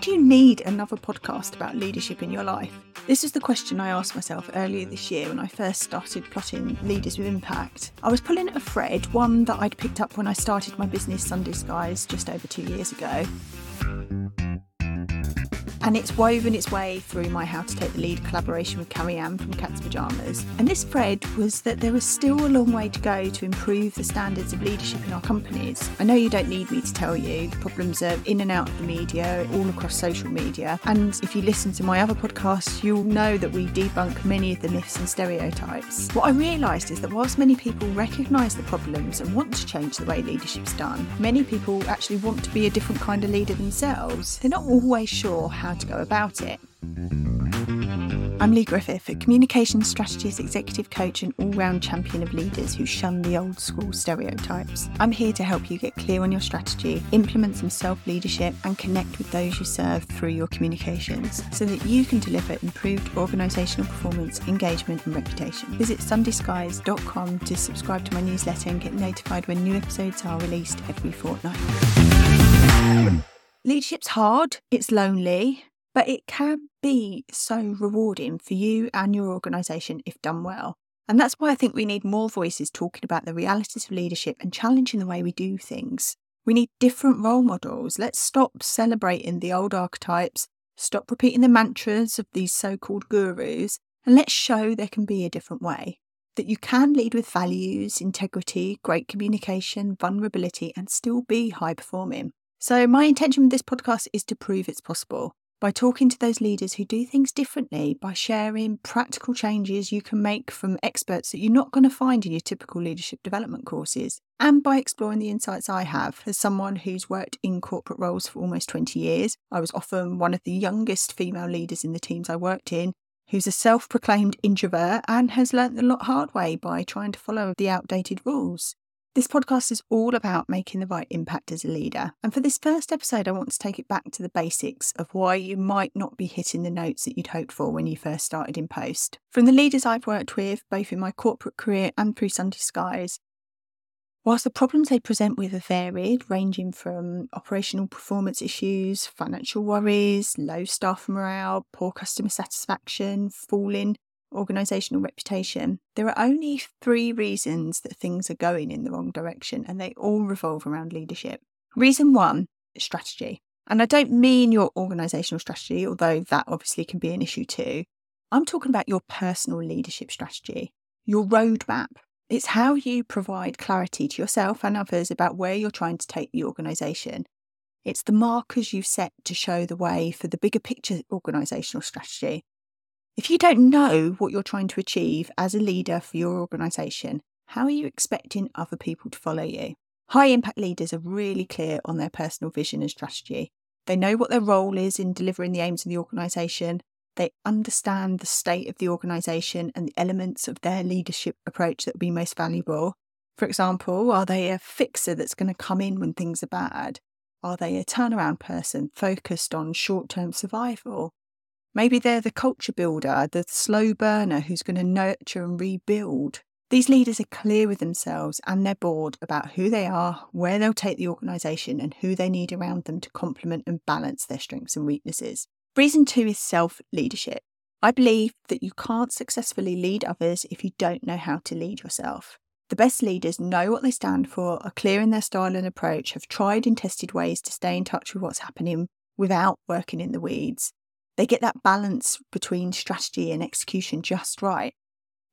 do you need another podcast about leadership in your life? This is the question I asked myself earlier this year when I first started plotting Leaders with Impact. I was pulling a thread, one that I'd picked up when I started my business Sunday Skies just over two years ago and it's woven its way through my How to Take the Lead collaboration with Carrie Ann from Cat's Pajamas. And this thread was that there was still a long way to go to improve the standards of leadership in our companies. I know you don't need me to tell you, the problems are in and out of the media, all across social media. And if you listen to my other podcasts, you'll know that we debunk many of the myths and stereotypes. What I realised is that whilst many people recognise the problems and want to change the way leadership's done, many people actually want to be a different kind of leader themselves. They're not always sure how how to go about it. I'm Lee Griffith, a communications strategist, executive coach, and all round champion of leaders who shun the old school stereotypes. I'm here to help you get clear on your strategy, implement some self leadership, and connect with those you serve through your communications so that you can deliver improved organisational performance, engagement, and reputation. Visit sundayskies.com to subscribe to my newsletter and get notified when new episodes are released every fortnight. Leadership's hard, it's lonely, but it can be so rewarding for you and your organisation if done well. And that's why I think we need more voices talking about the realities of leadership and challenging the way we do things. We need different role models. Let's stop celebrating the old archetypes, stop repeating the mantras of these so called gurus, and let's show there can be a different way. That you can lead with values, integrity, great communication, vulnerability, and still be high performing. So, my intention with this podcast is to prove it's possible by talking to those leaders who do things differently, by sharing practical changes you can make from experts that you're not going to find in your typical leadership development courses, and by exploring the insights I have as someone who's worked in corporate roles for almost 20 years. I was often one of the youngest female leaders in the teams I worked in. Who's a self proclaimed introvert and has learnt the lot hard way by trying to follow the outdated rules. This podcast is all about making the right impact as a leader. And for this first episode, I want to take it back to the basics of why you might not be hitting the notes that you'd hoped for when you first started in post. From the leaders I've worked with, both in my corporate career and through Sunday Skies, Whilst the problems they present with are varied, ranging from operational performance issues, financial worries, low staff morale, poor customer satisfaction, falling organisational reputation, there are only three reasons that things are going in the wrong direction, and they all revolve around leadership. Reason one strategy. And I don't mean your organisational strategy, although that obviously can be an issue too. I'm talking about your personal leadership strategy, your roadmap. It's how you provide clarity to yourself and others about where you're trying to take the organisation. It's the markers you set to show the way for the bigger picture organisational strategy. If you don't know what you're trying to achieve as a leader for your organisation, how are you expecting other people to follow you? High impact leaders are really clear on their personal vision and strategy. They know what their role is in delivering the aims of the organisation. They understand the state of the organisation and the elements of their leadership approach that will be most valuable. For example, are they a fixer that's going to come in when things are bad? Are they a turnaround person focused on short term survival? Maybe they're the culture builder, the slow burner who's going to nurture and rebuild. These leaders are clear with themselves and their board about who they are, where they'll take the organisation, and who they need around them to complement and balance their strengths and weaknesses. Reason two is self leadership. I believe that you can't successfully lead others if you don't know how to lead yourself. The best leaders know what they stand for, are clear in their style and approach, have tried and tested ways to stay in touch with what's happening without working in the weeds, they get that balance between strategy and execution just right.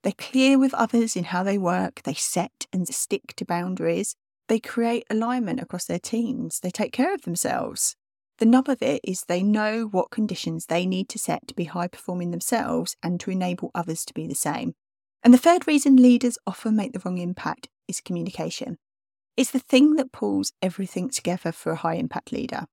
They're clear with others in how they work, they set and stick to boundaries, they create alignment across their teams, they take care of themselves. The nub of it is they know what conditions they need to set to be high performing themselves and to enable others to be the same. And the third reason leaders often make the wrong impact is communication. It's the thing that pulls everything together for a high impact leader.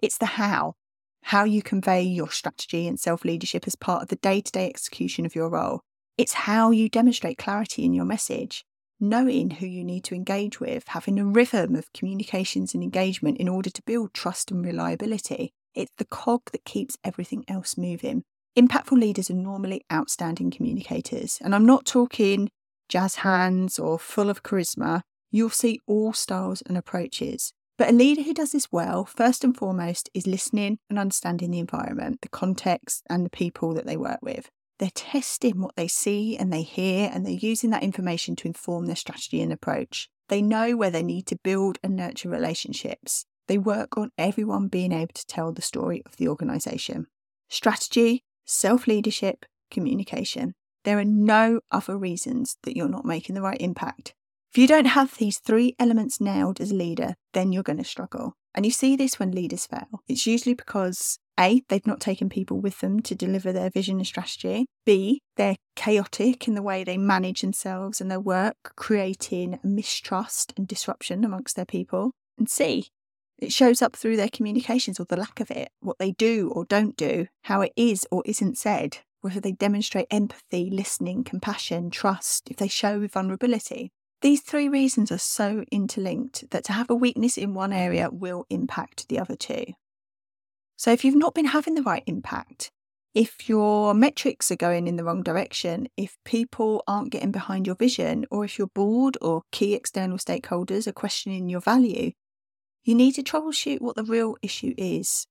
It's the how, how you convey your strategy and self leadership as part of the day to day execution of your role. It's how you demonstrate clarity in your message, knowing who you need to engage with, having a rhythm of communications and engagement in order to build trust and reliability. It's the cog that keeps everything else moving. Impactful leaders are normally outstanding communicators, and I'm not talking jazz hands or full of charisma. You'll see all styles and approaches. But a leader who does this well, first and foremost, is listening and understanding the environment, the context, and the people that they work with. They're testing what they see and they hear, and they're using that information to inform their strategy and approach. They know where they need to build and nurture relationships. They work on everyone being able to tell the story of the organisation. Strategy, self leadership, communication. There are no other reasons that you're not making the right impact. If you don't have these three elements nailed as a leader, then you're going to struggle. And you see this when leaders fail. It's usually because A, they've not taken people with them to deliver their vision and strategy. B, they're chaotic in the way they manage themselves and their work, creating mistrust and disruption amongst their people. And C, it shows up through their communications or the lack of it, what they do or don't do, how it is or isn't said, whether they demonstrate empathy, listening, compassion, trust, if they show vulnerability. These three reasons are so interlinked that to have a weakness in one area will impact the other two. So, if you've not been having the right impact, if your metrics are going in the wrong direction, if people aren't getting behind your vision, or if your board or key external stakeholders are questioning your value, you need to troubleshoot what the real issue is.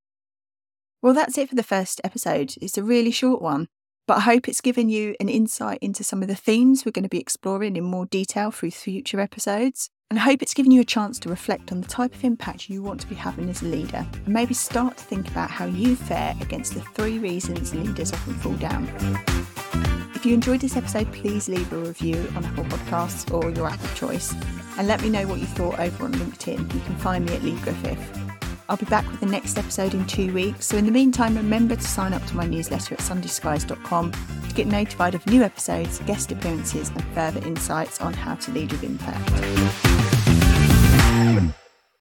Well, that's it for the first episode. It's a really short one. But I hope it's given you an insight into some of the themes we're going to be exploring in more detail through future episodes. And I hope it's given you a chance to reflect on the type of impact you want to be having as a leader and maybe start to think about how you fare against the three reasons leaders often fall down. If you enjoyed this episode, please leave a review on Apple Podcasts or your app of choice and let me know what you thought over on LinkedIn. You can find me at Lee Griffith. I'll be back with the next episode in two weeks. So, in the meantime, remember to sign up to my newsletter at sundayskies.com to get notified of new episodes, guest appearances, and further insights on how to lead with impact.